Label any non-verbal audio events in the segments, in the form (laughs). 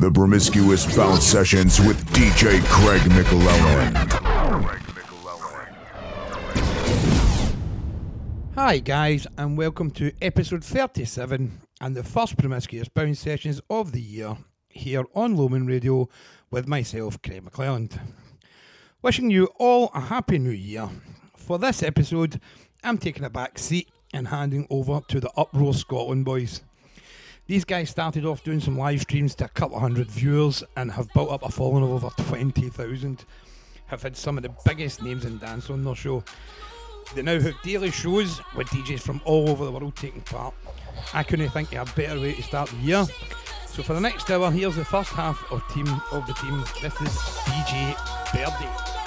The Promiscuous Bounce Sessions with DJ Craig McLellan. Hi, guys, and welcome to episode 37 and the first Promiscuous Bounce Sessions of the year here on Loman Radio with myself, Craig McClelland. Wishing you all a happy new year. For this episode, I'm taking a back seat and handing over to the Uproar Scotland boys. These guys started off doing some live streams to a couple of hundred viewers and have built up a following of over 20,000. Have had some of the biggest names in dance on their show. They now have daily shows with DJs from all over the world taking part. I couldn't think of a better way to start the year. So for the next hour, here's the first half of team of the team. This is DJ Birdie.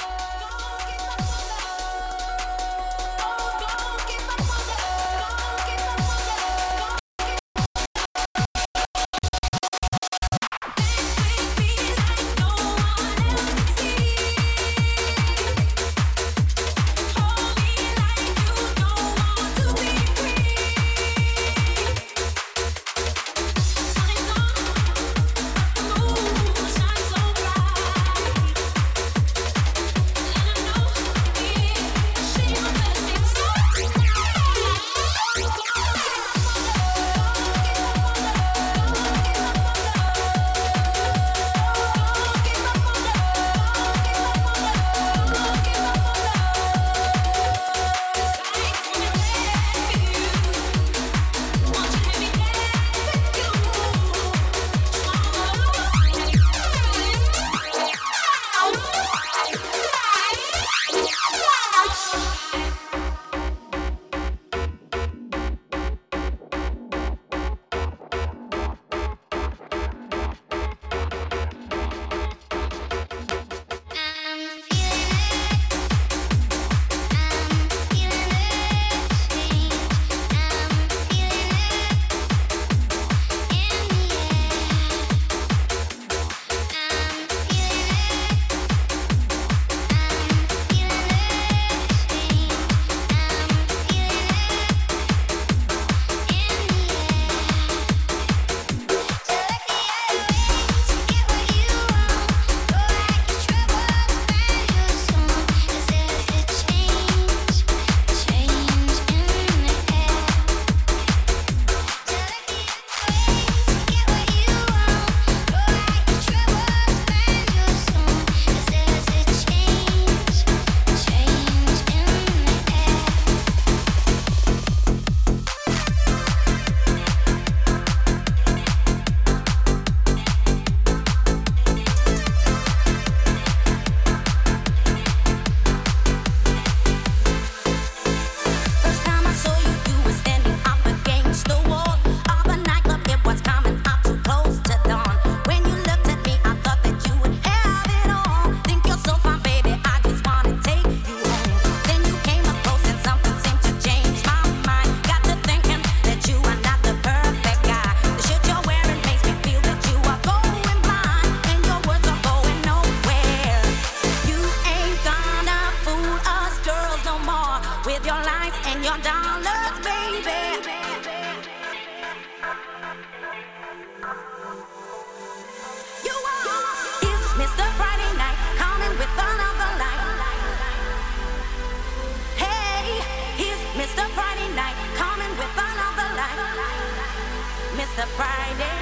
the Friday.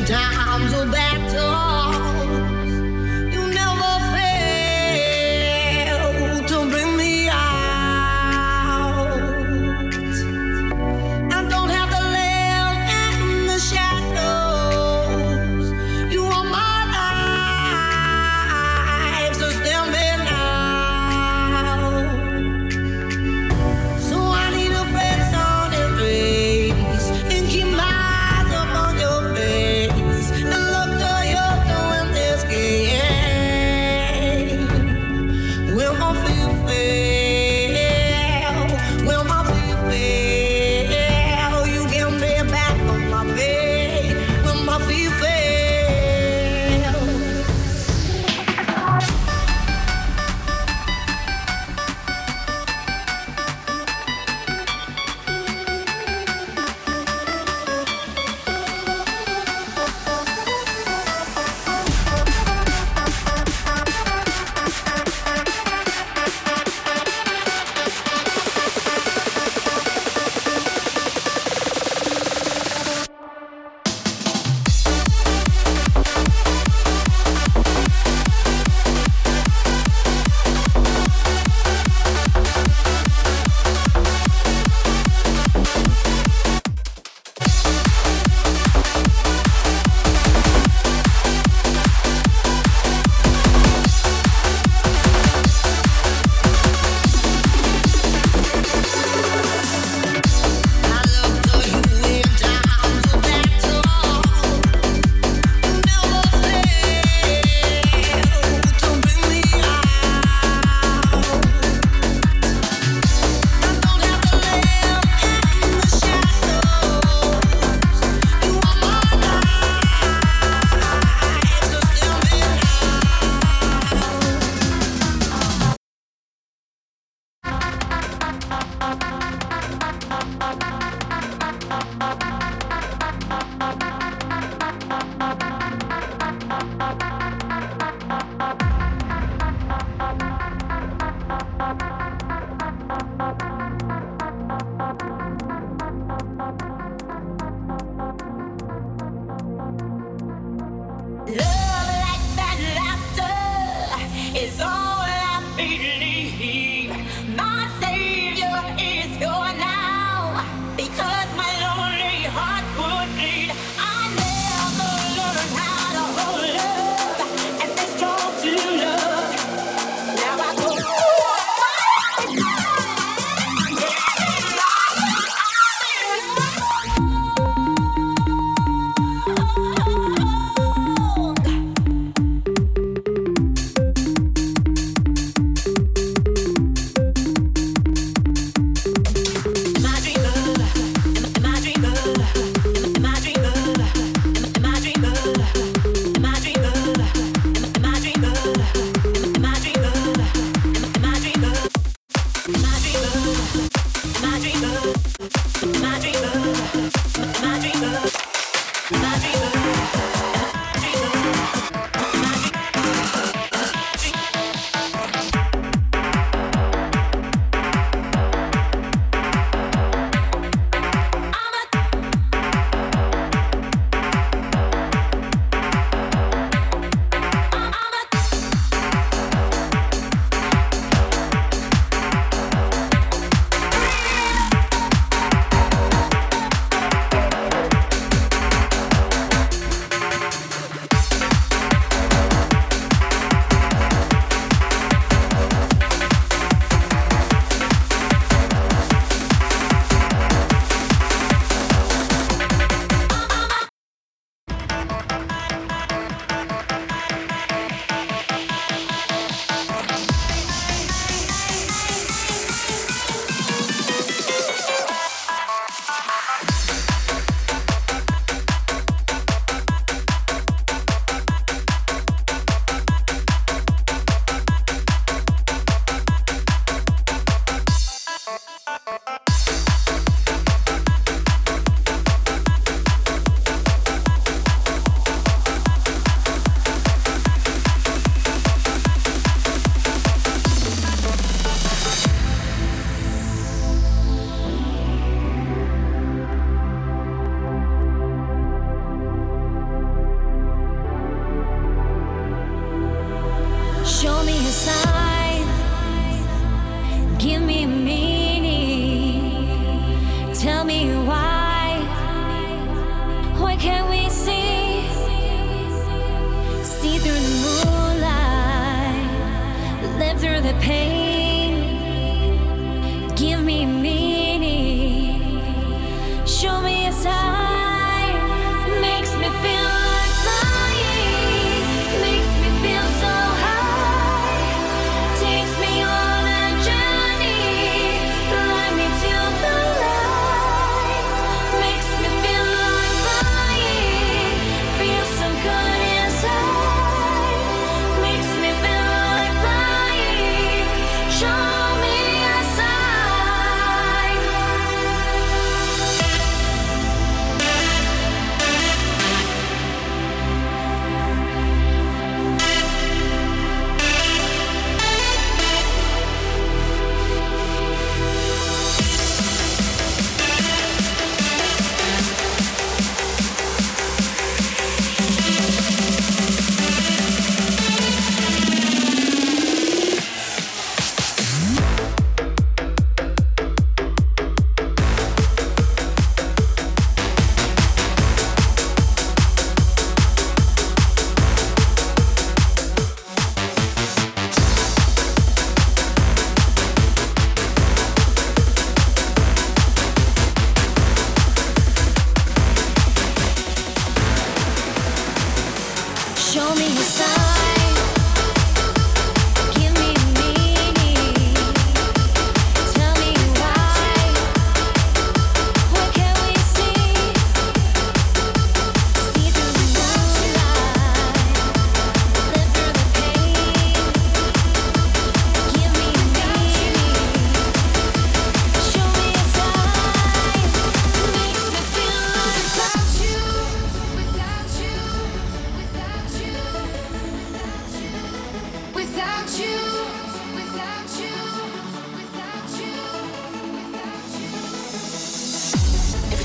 times oh, are bad.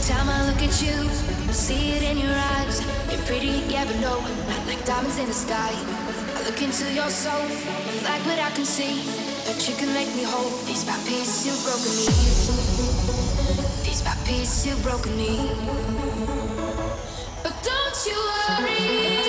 time I look at you, I see it in your eyes. You're pretty, yeah, but no, not like diamonds in the sky. I look into your soul, like what I can see. But you can make me whole. Piece by piece, you've broken me. Piece by piece, you've broken me. But don't you worry.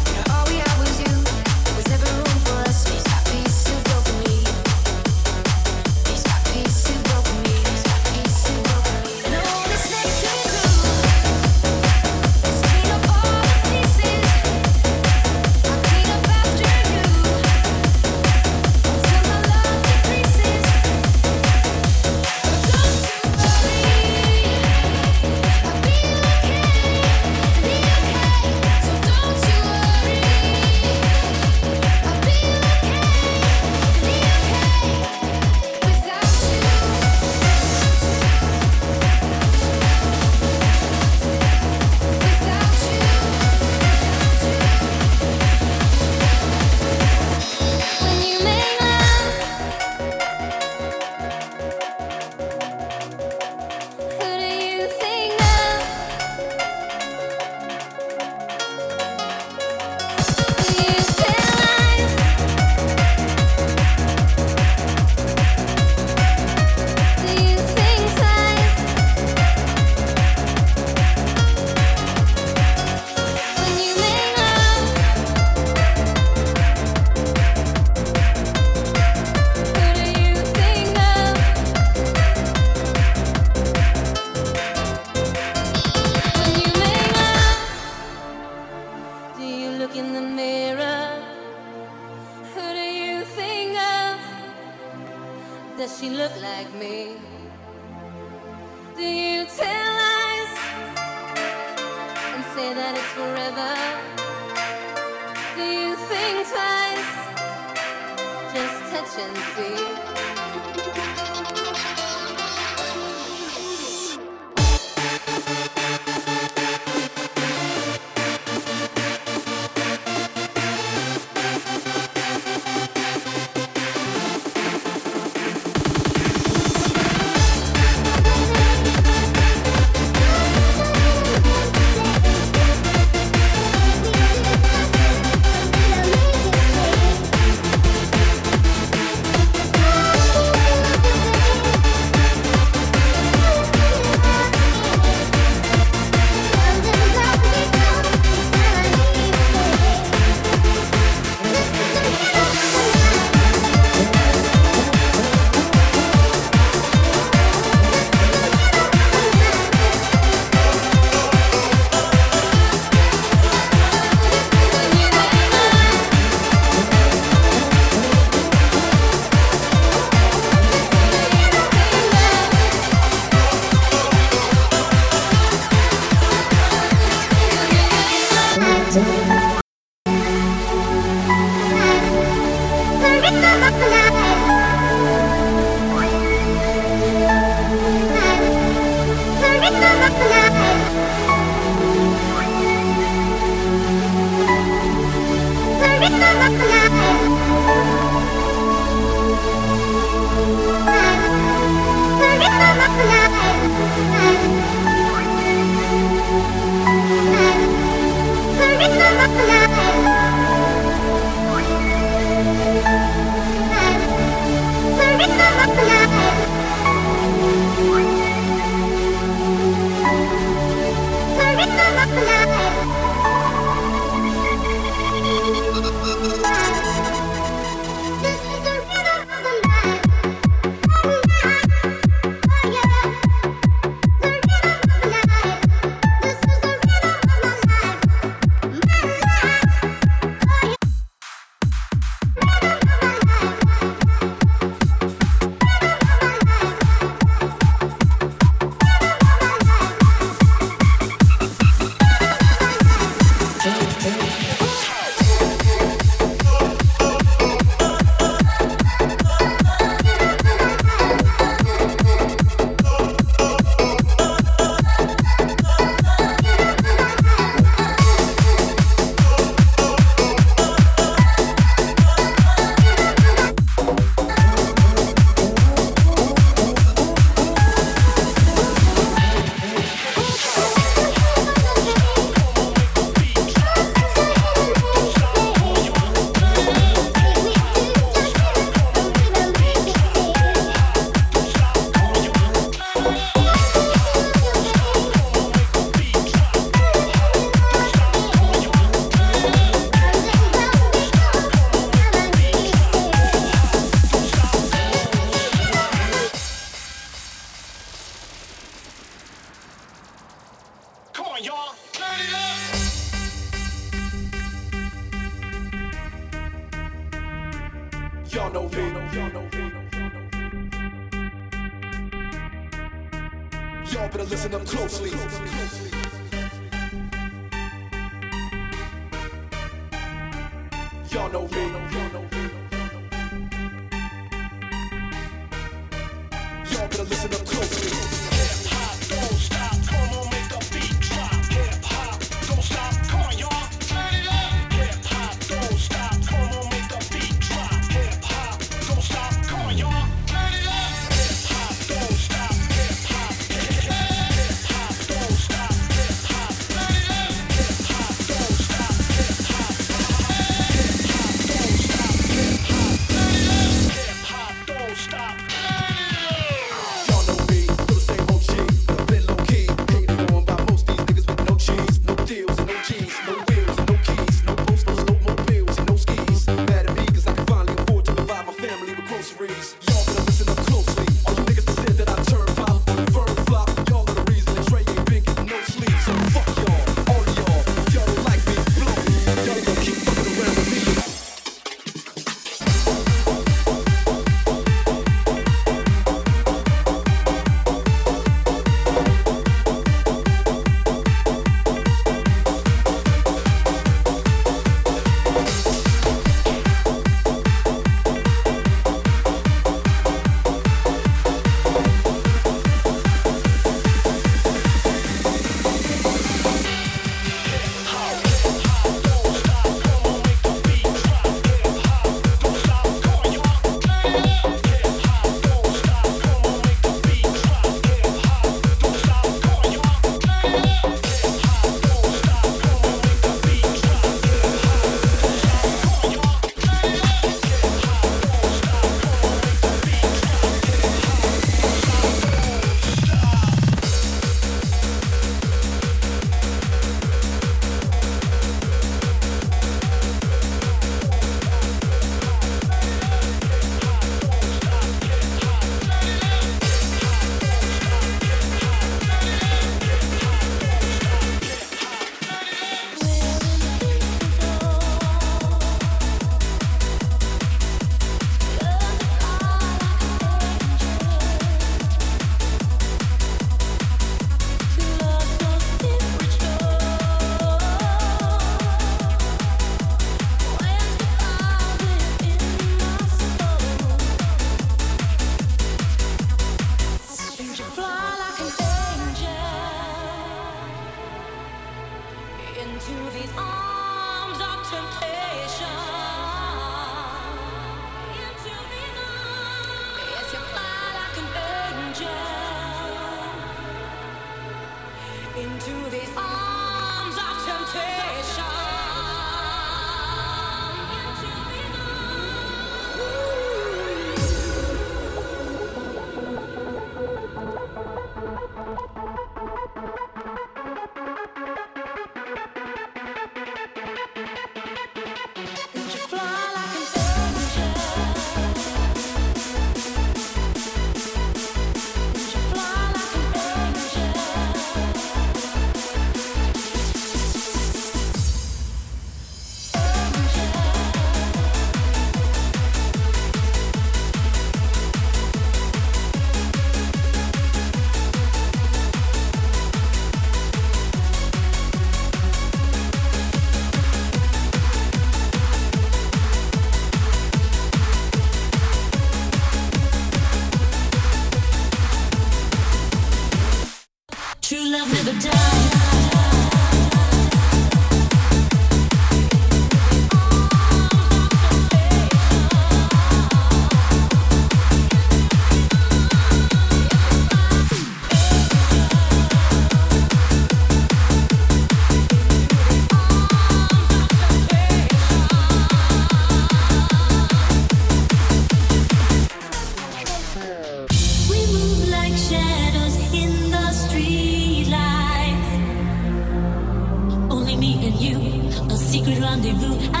Rendezvous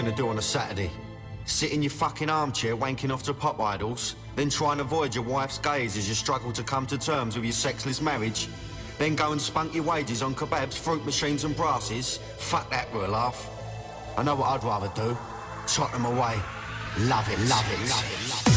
gonna do on a Saturday? Sit in your fucking armchair wanking off to pop idols, then try and avoid your wife's gaze as you struggle to come to terms with your sexless marriage? Then go and spunk your wages on kebabs, fruit machines and brasses? Fuck that for a laugh. I know what I'd rather do. Tot them away. Love it, love it, love it, love it.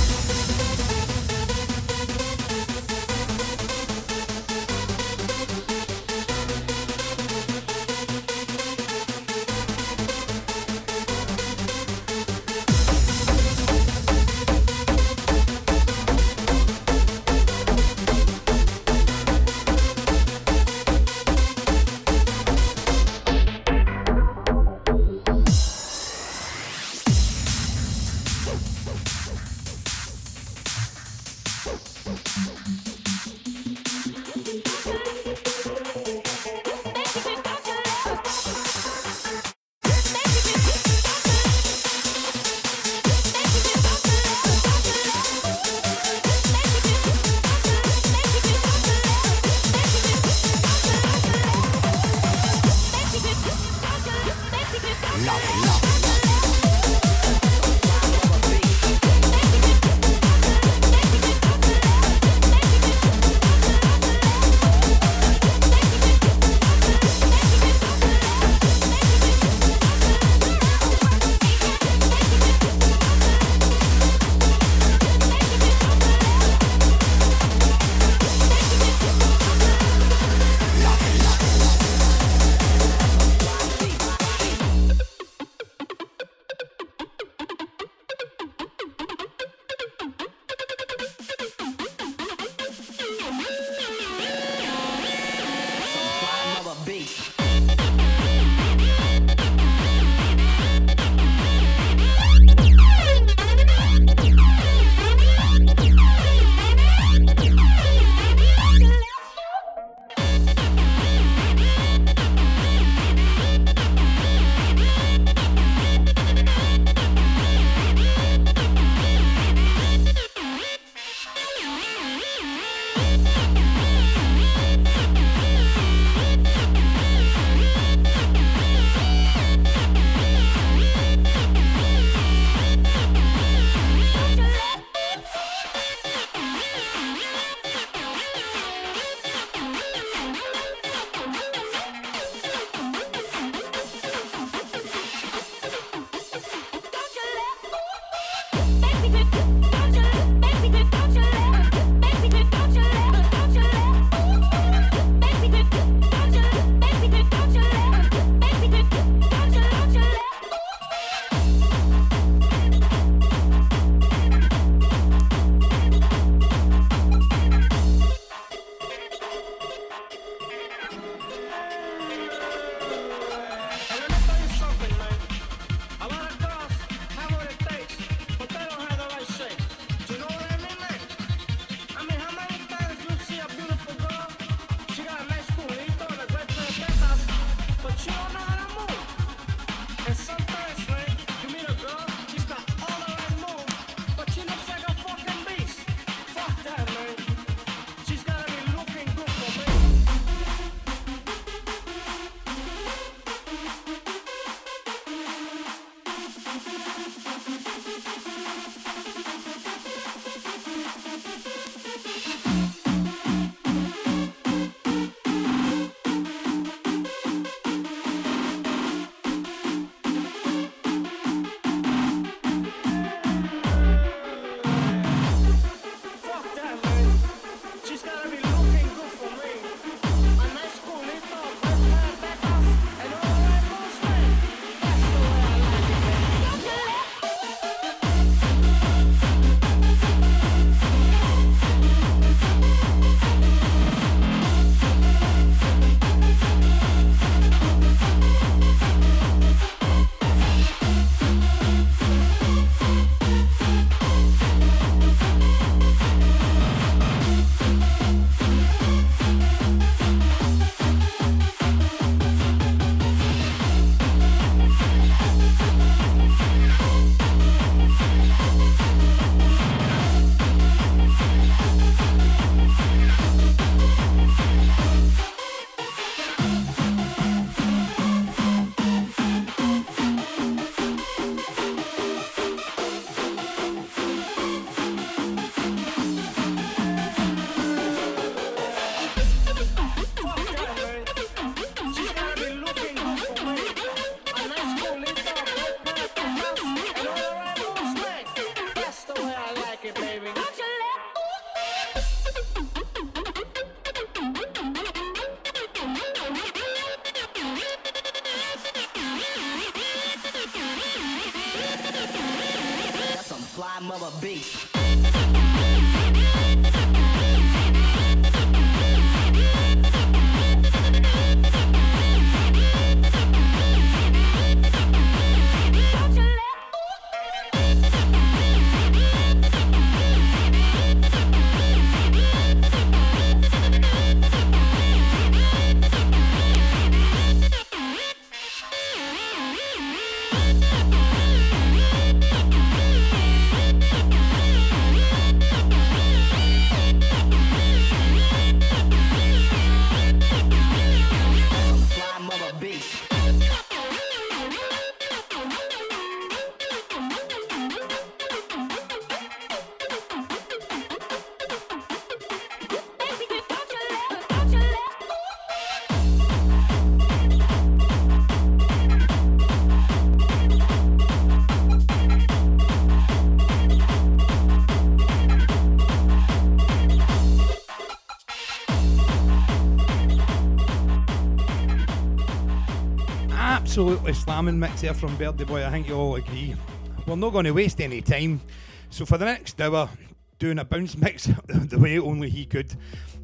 Absolutely slamming mix there from Birdie Boy. I think you all agree. We're not going to waste any time. So for the next hour, doing a bounce mix (laughs) the way only he could,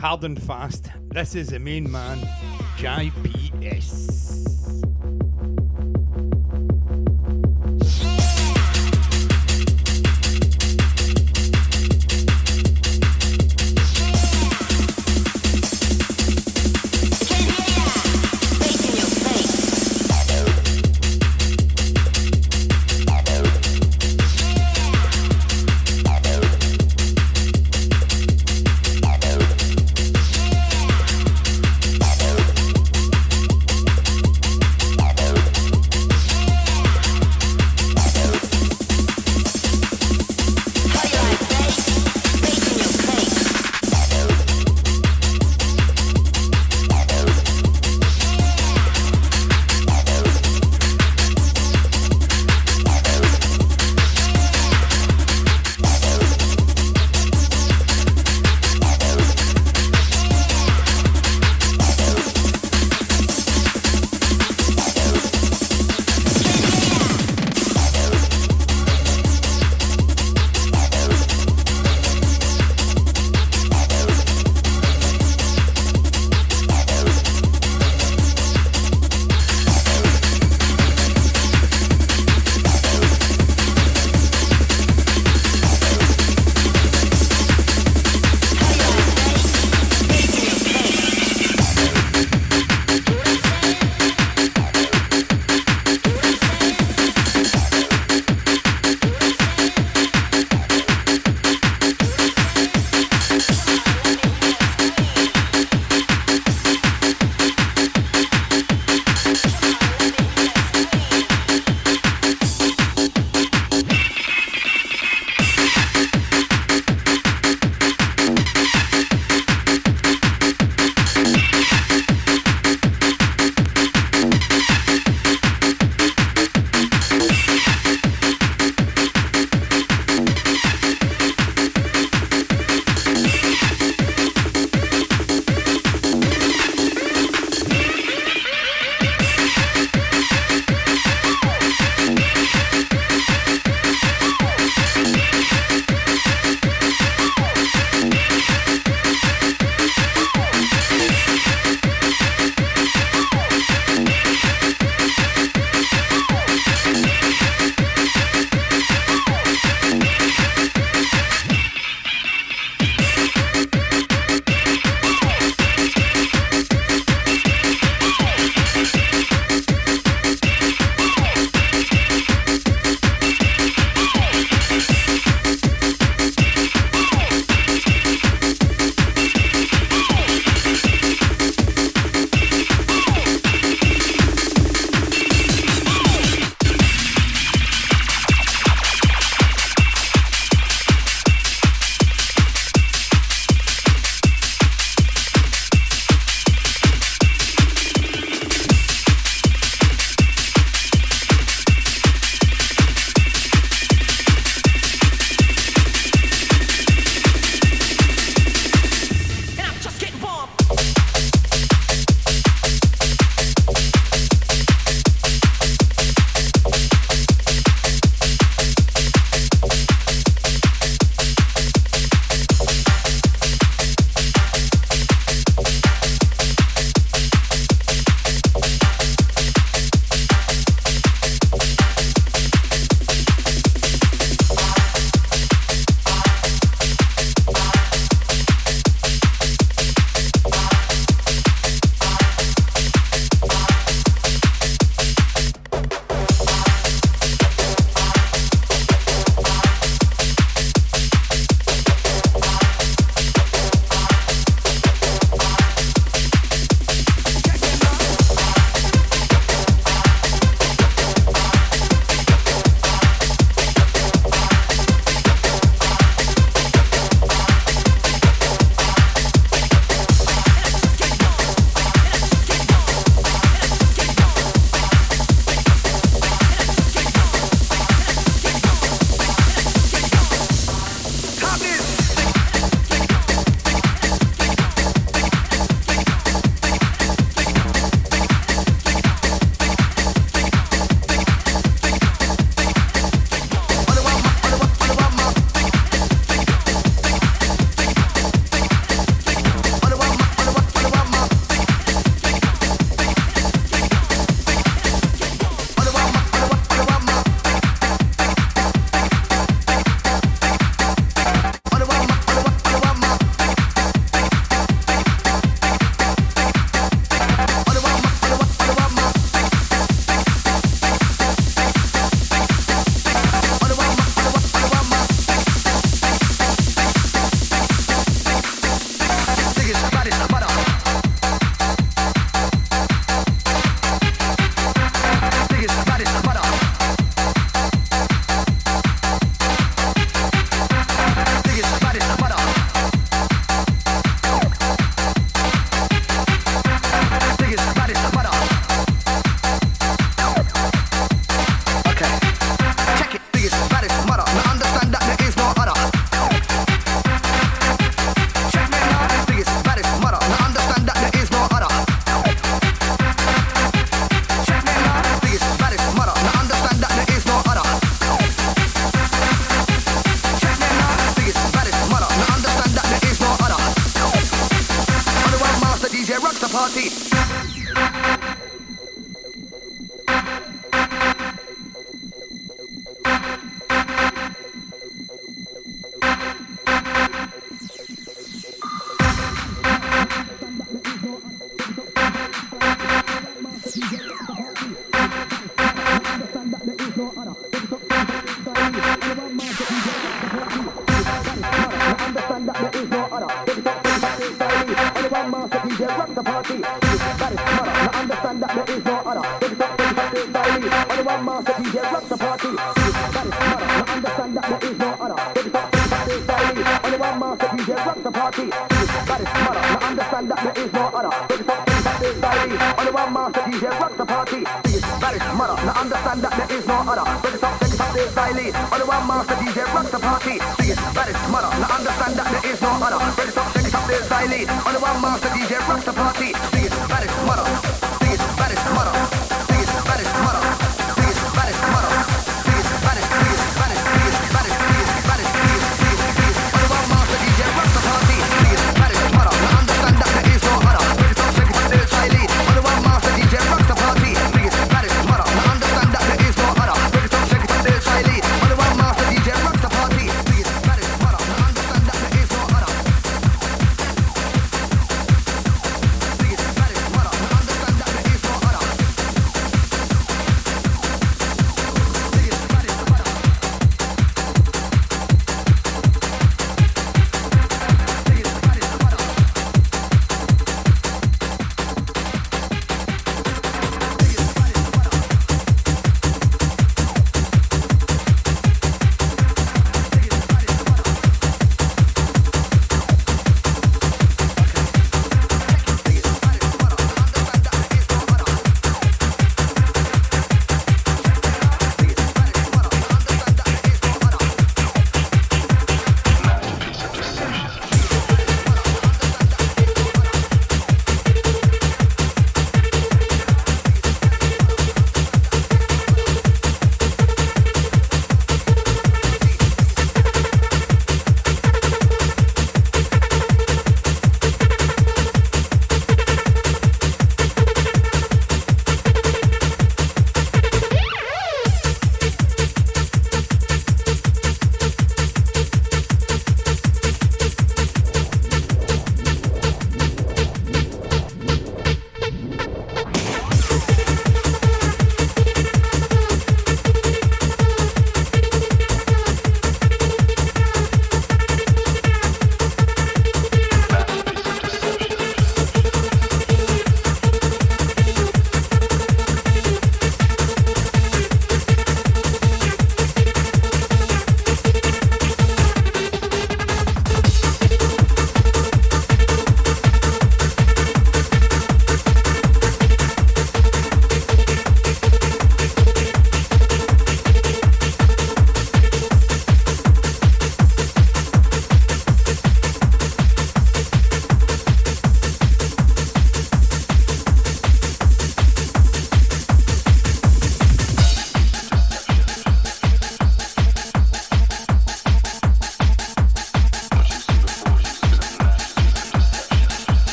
hard and fast. This is the main man, Jai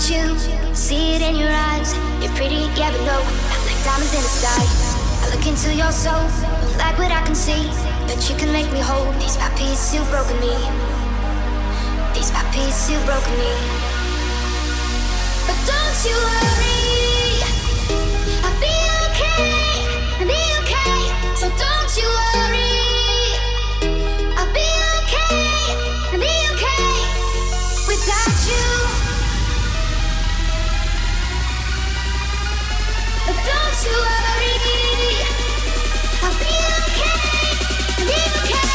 at you, see it in your eyes. You're pretty, yeah, but no, I'm like diamonds in the sky. I look into your soul, don't like what I can see, but you can make me whole. These bad pieces you've broken me. These bad pieces you've broken me. But don't you worry, I'll be okay, I'll be okay. So don't you worry, I'll be okay, I'll be okay without you. Don't you worry, I'll be okay, I'll be okay.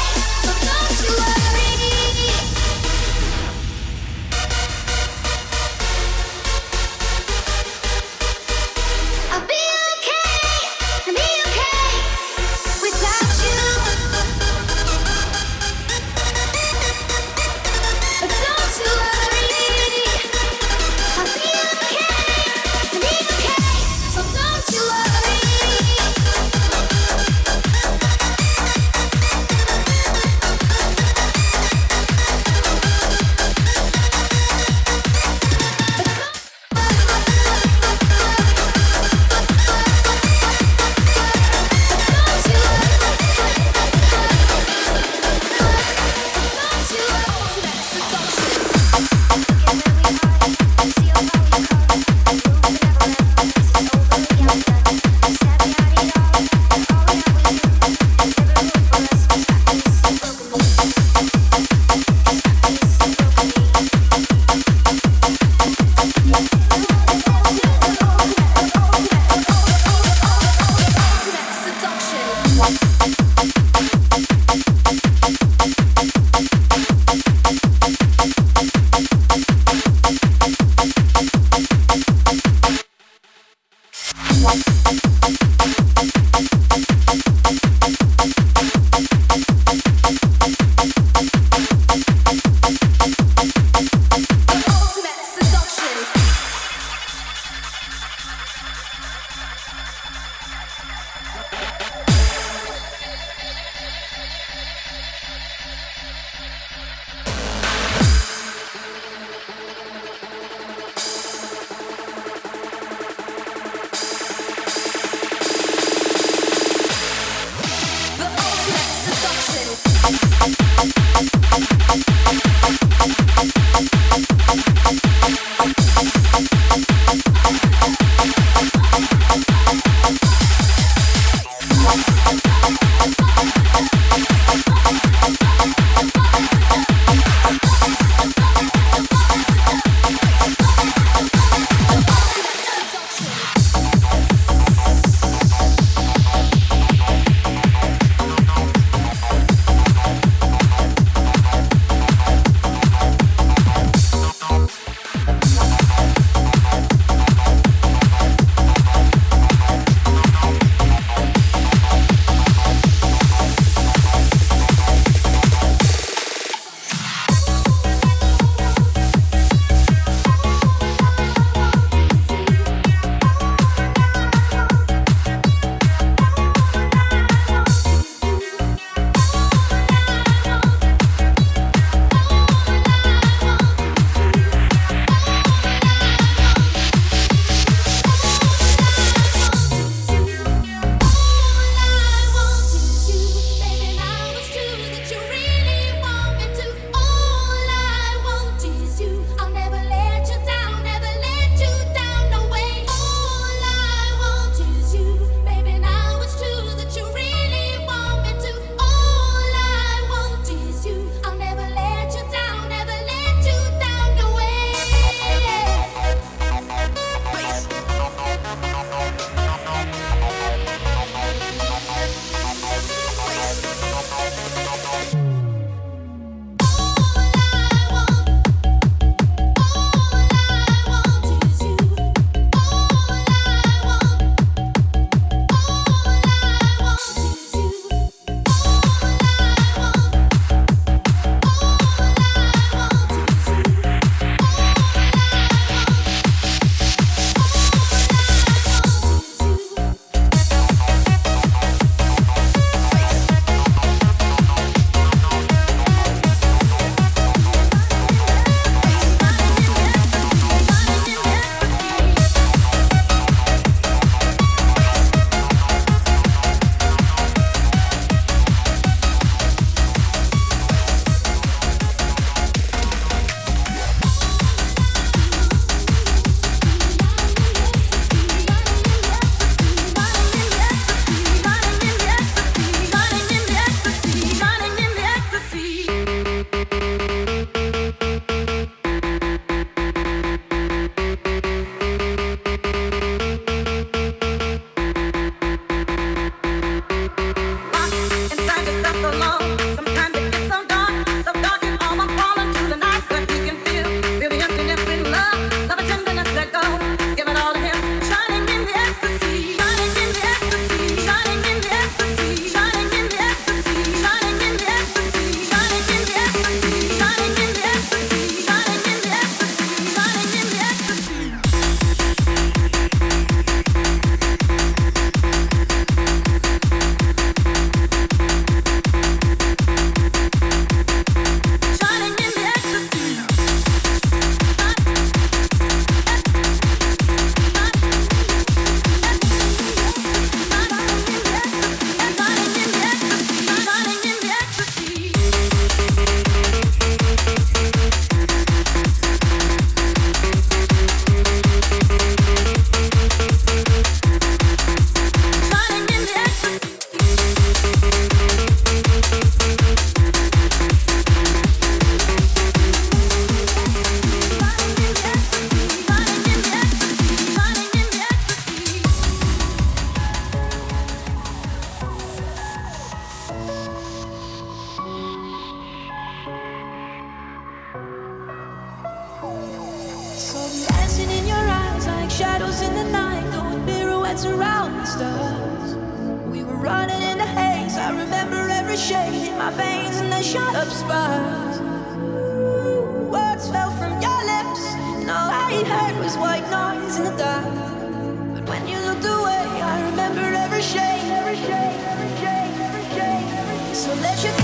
Let your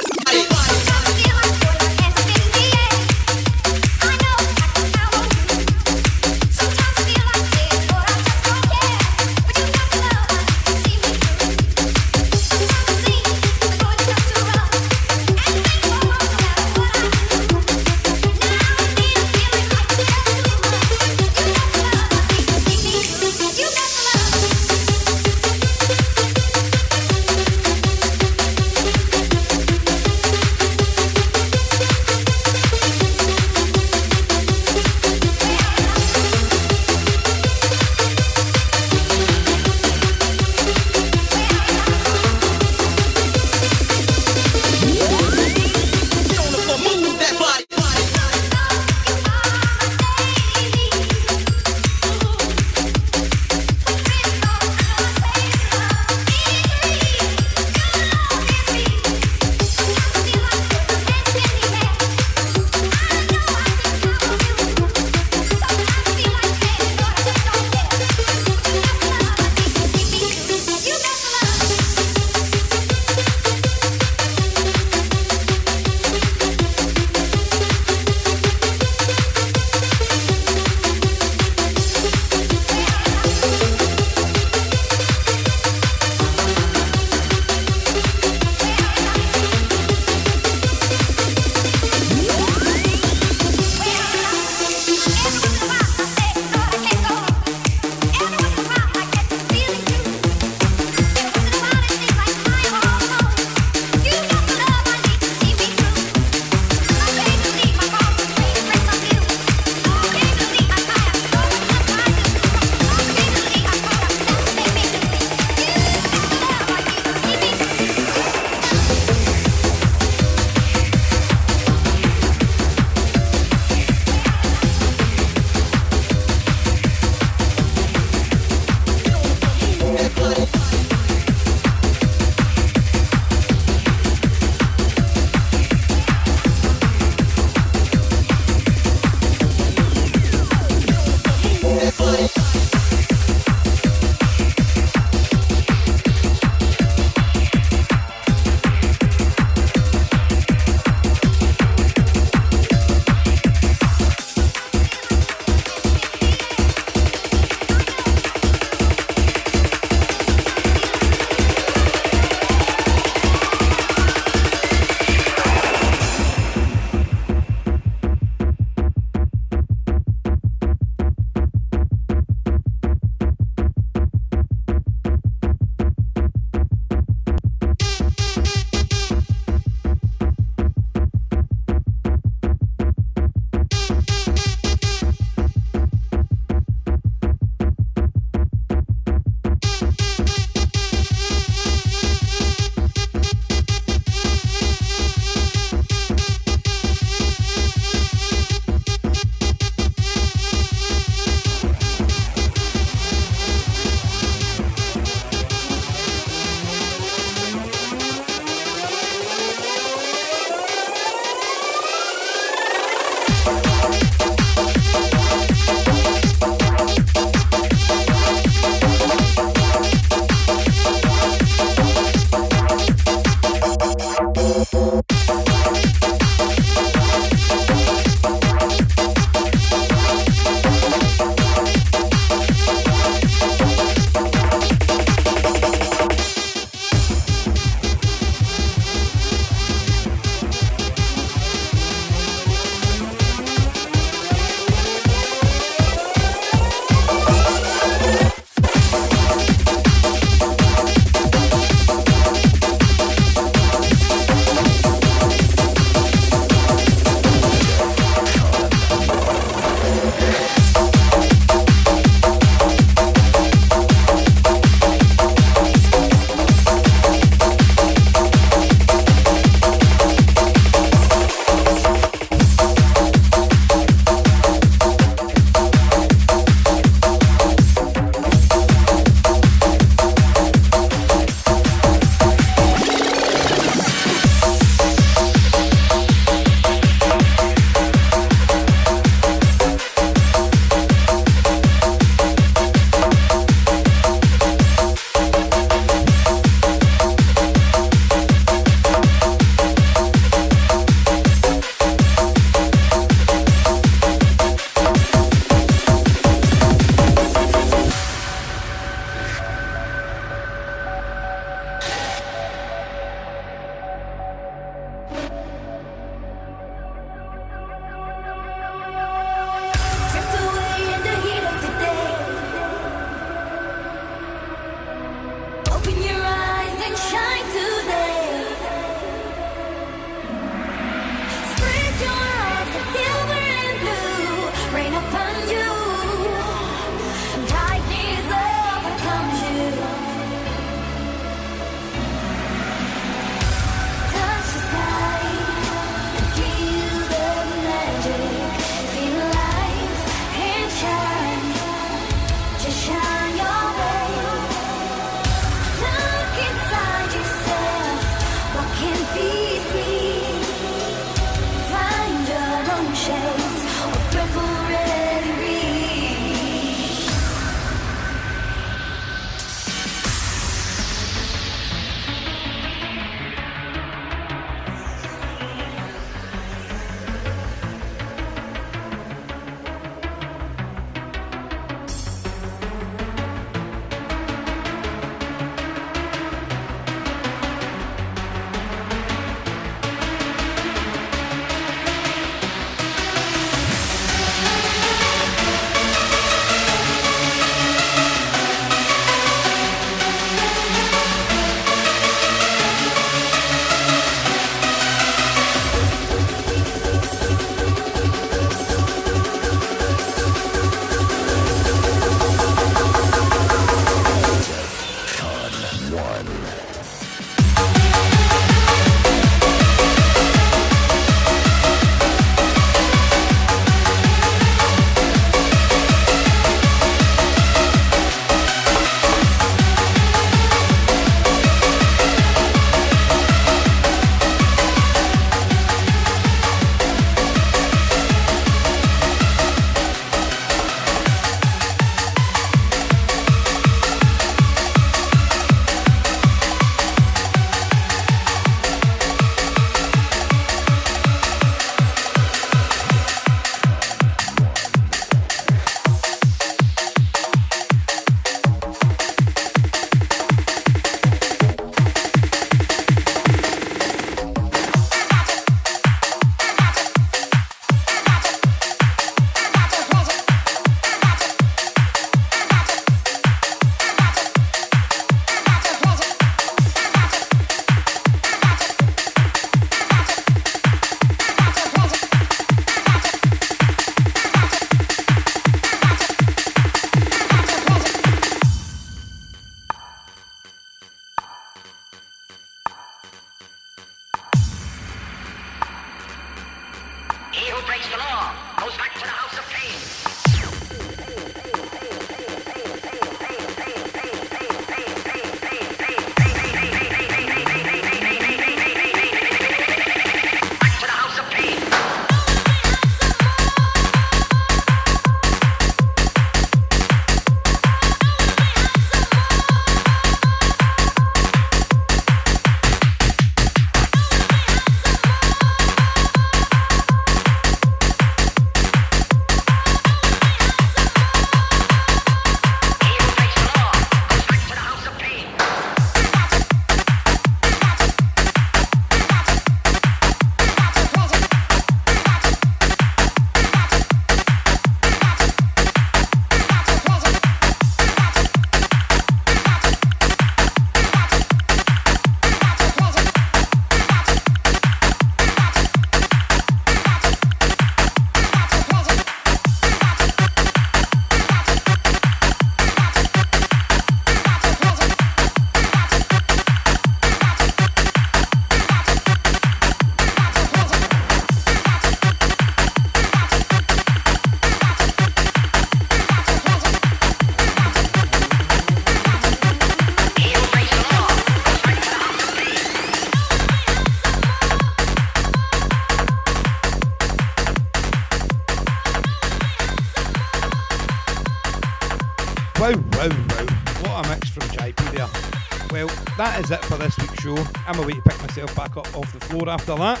after that.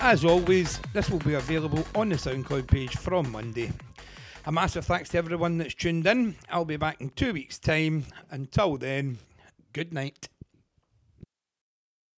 As always, this will be available on the SoundCloud page from Monday. A massive thanks to everyone that's tuned in. I'll be back in two weeks' time. Until then, good night.